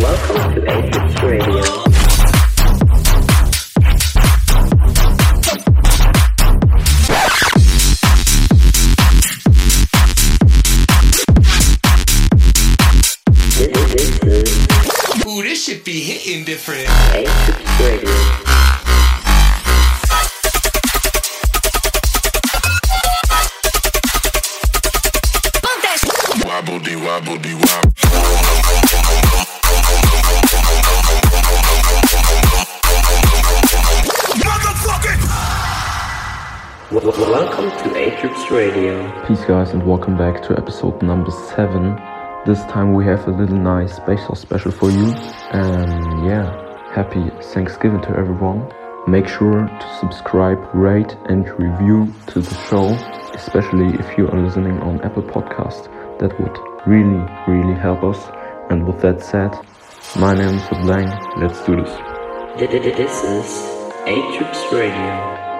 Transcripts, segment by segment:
Welcome to Apex Radio. Be hitting different. Wobble dee wobble dee Welcome to Apex Radio. Peace, guys, and welcome back to episode number seven. This time we have a little nice special special for you. And yeah, happy Thanksgiving to everyone. Make sure to subscribe, rate, and review to the show, especially if you are listening on Apple Podcast. That would really, really help us. And with that said, my name is Blank. Let's do this. Th- th- th- This is Apex Radio.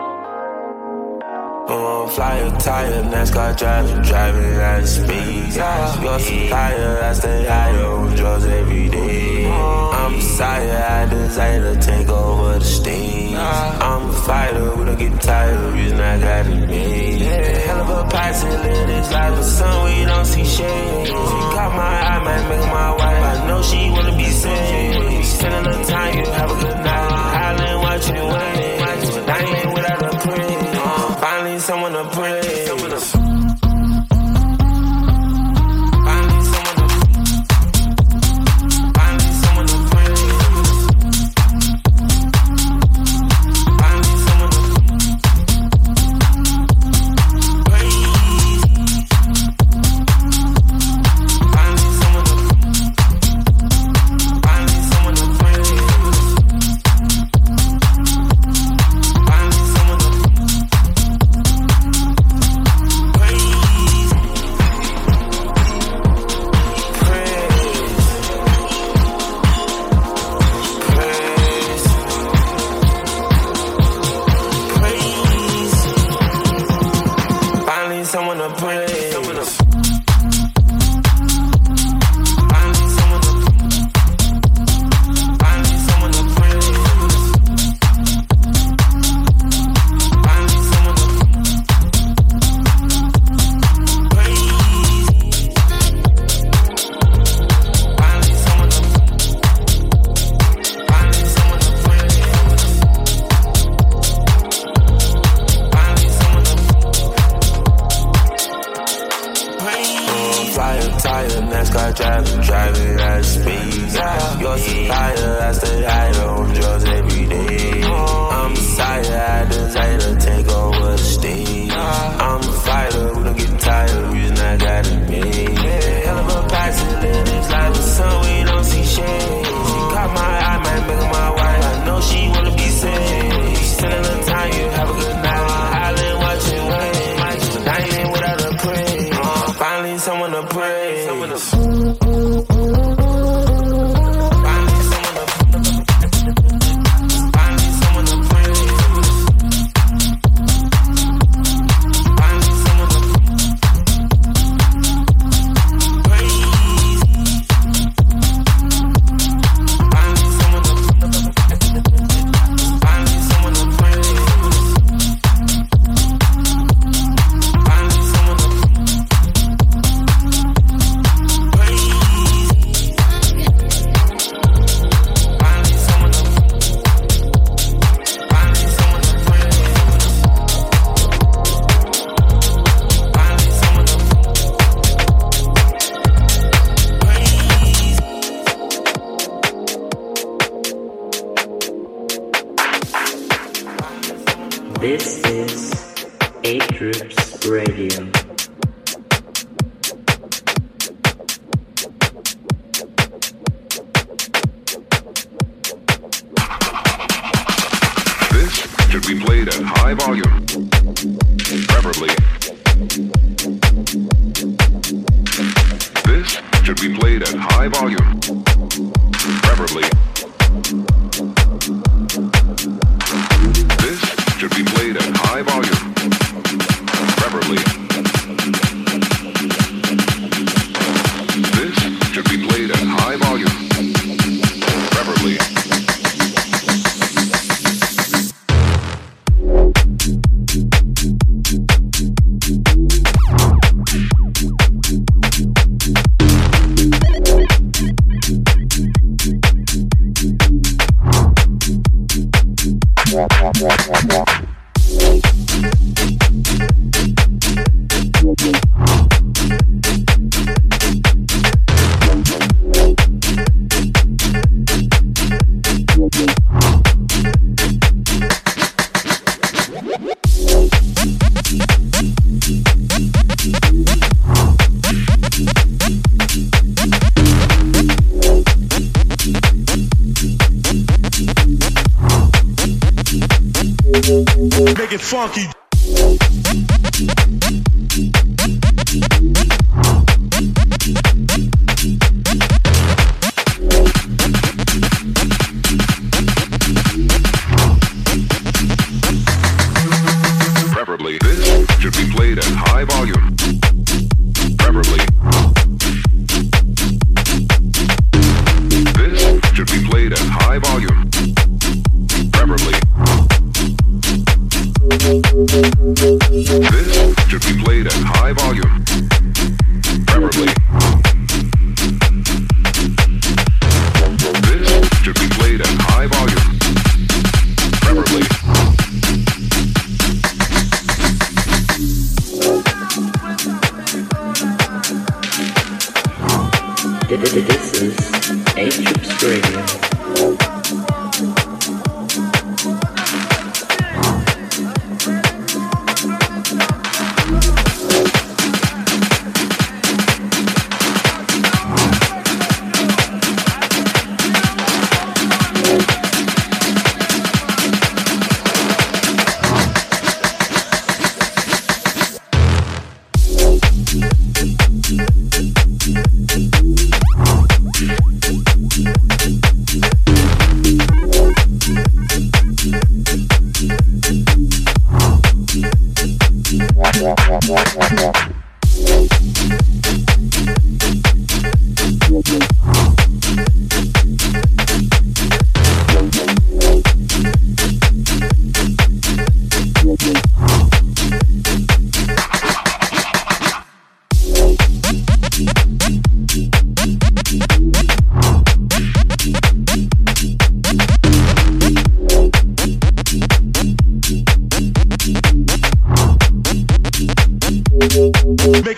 Flyer, tire, NASCAR driving, driving at speed. Your supplier, I stay higher on drugs every day. I'm a sire, I desire to take over the stage. I'm a fighter, we don't get tired of reason I got it made. Hell of a posse, live this life, but sun we don't see shade. She caught my eye, might make my wife. I know she wanna be saved. Spend a little time, you have a good night. Island, watch you wait. Finally, someone Your supplier, I stay higher Make it funky. Ancient Radio.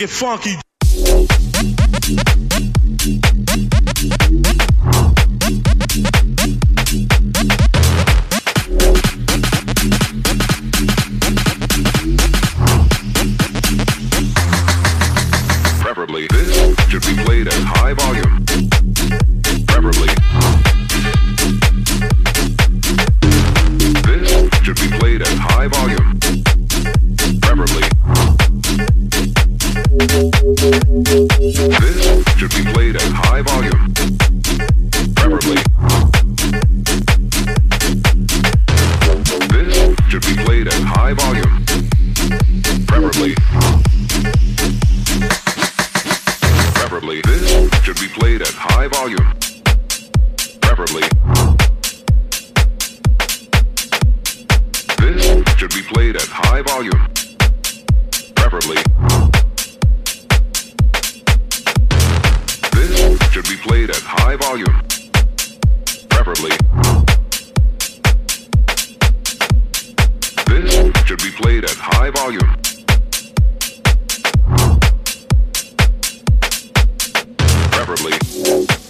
get funky. volume, preferably. This should be played at high volume, preferably. This should be played at high volume, preferably. This should be played at high volume. preferably.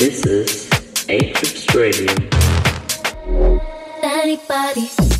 This is Apex Radio. Daddy Bodies.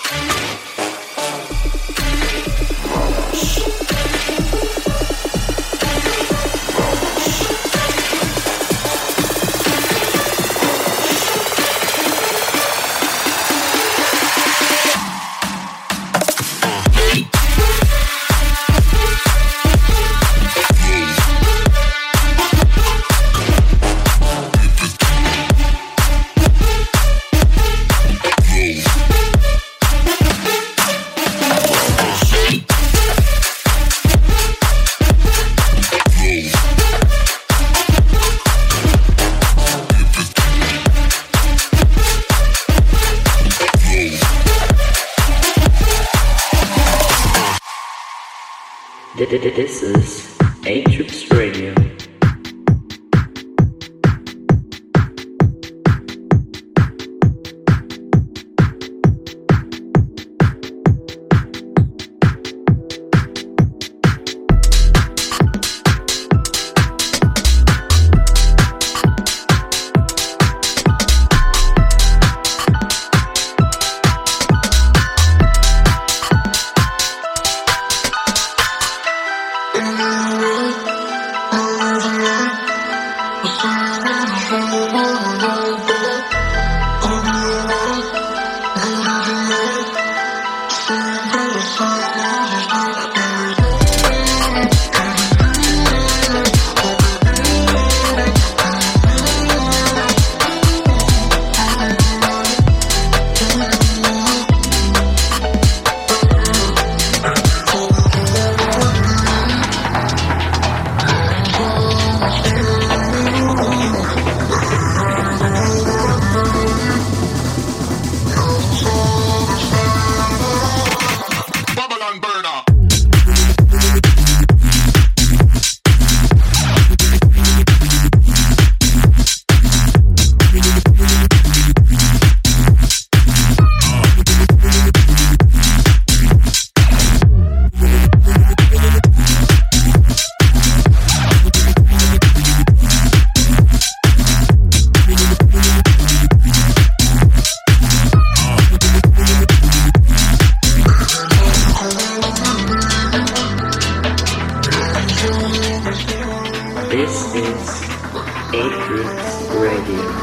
This is Apex Radio. Radio.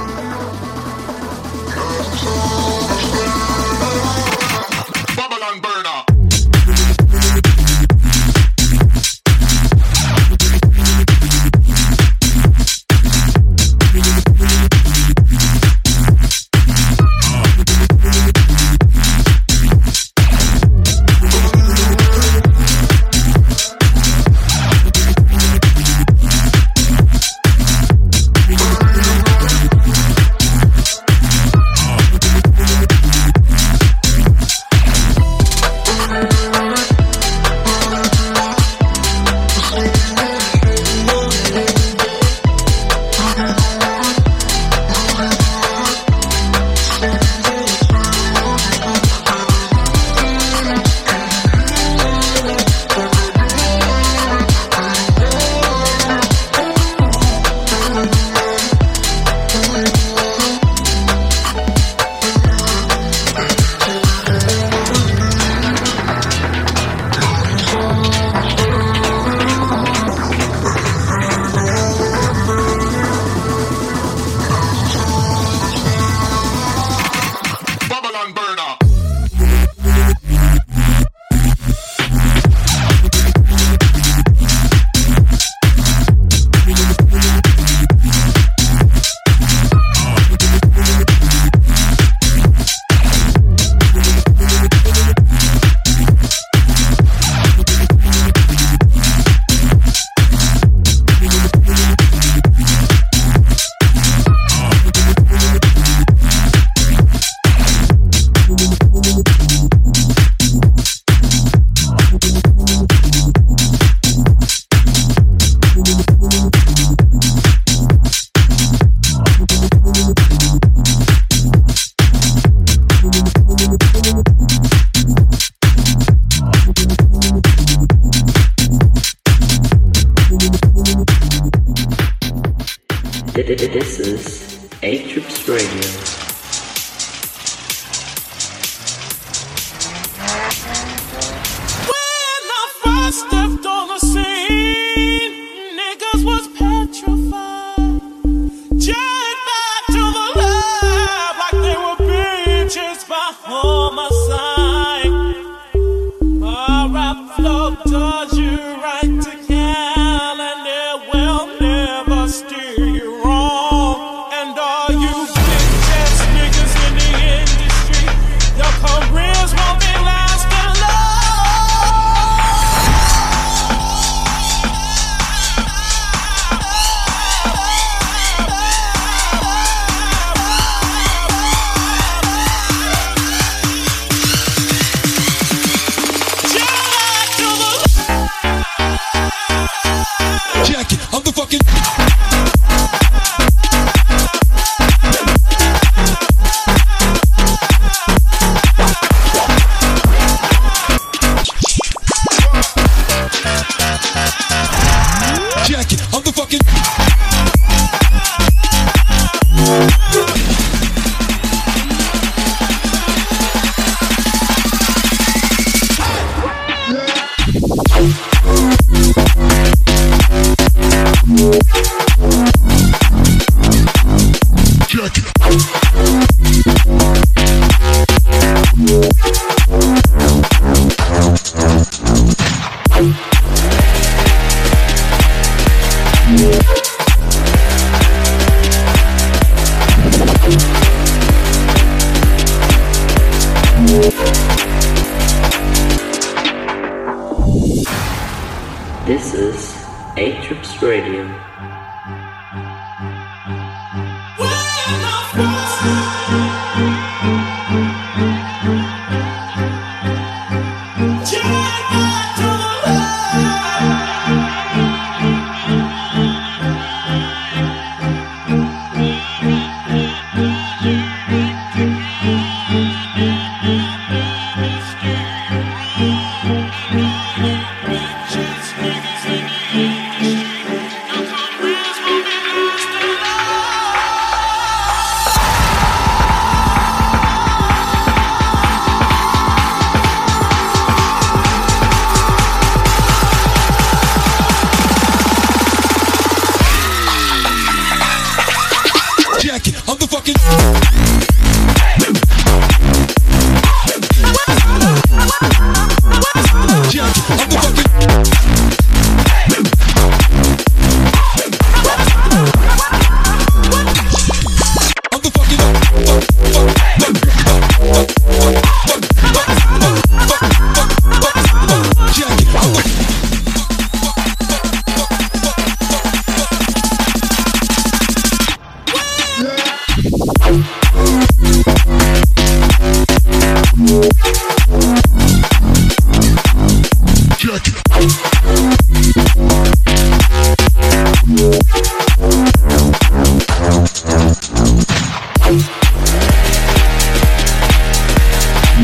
Radio.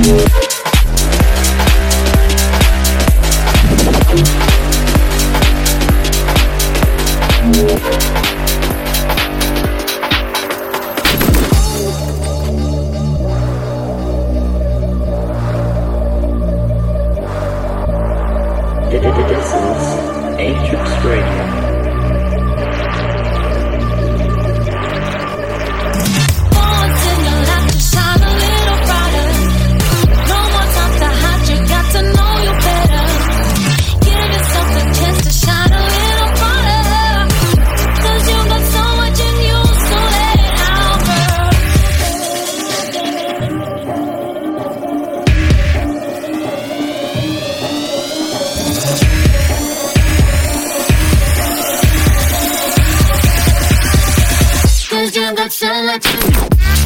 This Got so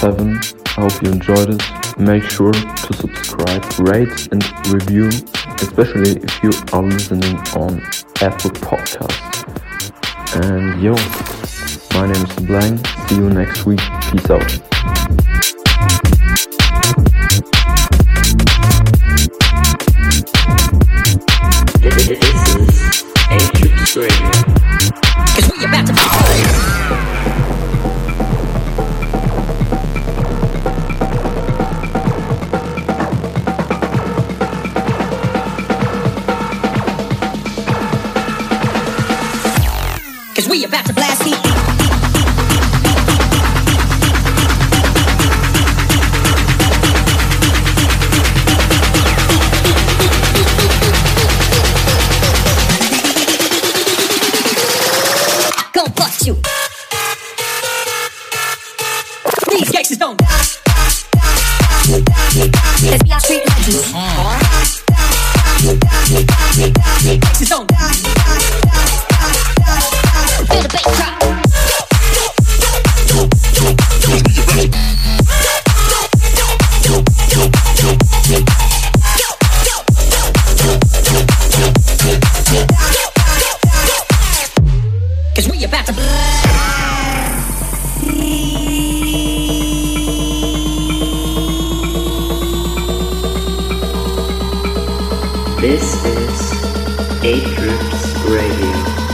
7. I hope you enjoyed it. Make sure to subscribe, rate, and review, especially if you are listening on Apple Podcasts. And yo, my name is Blank. See you next week. Peace out. This is Apex Radio. Cause we about to Cause we about This is Apex Radio.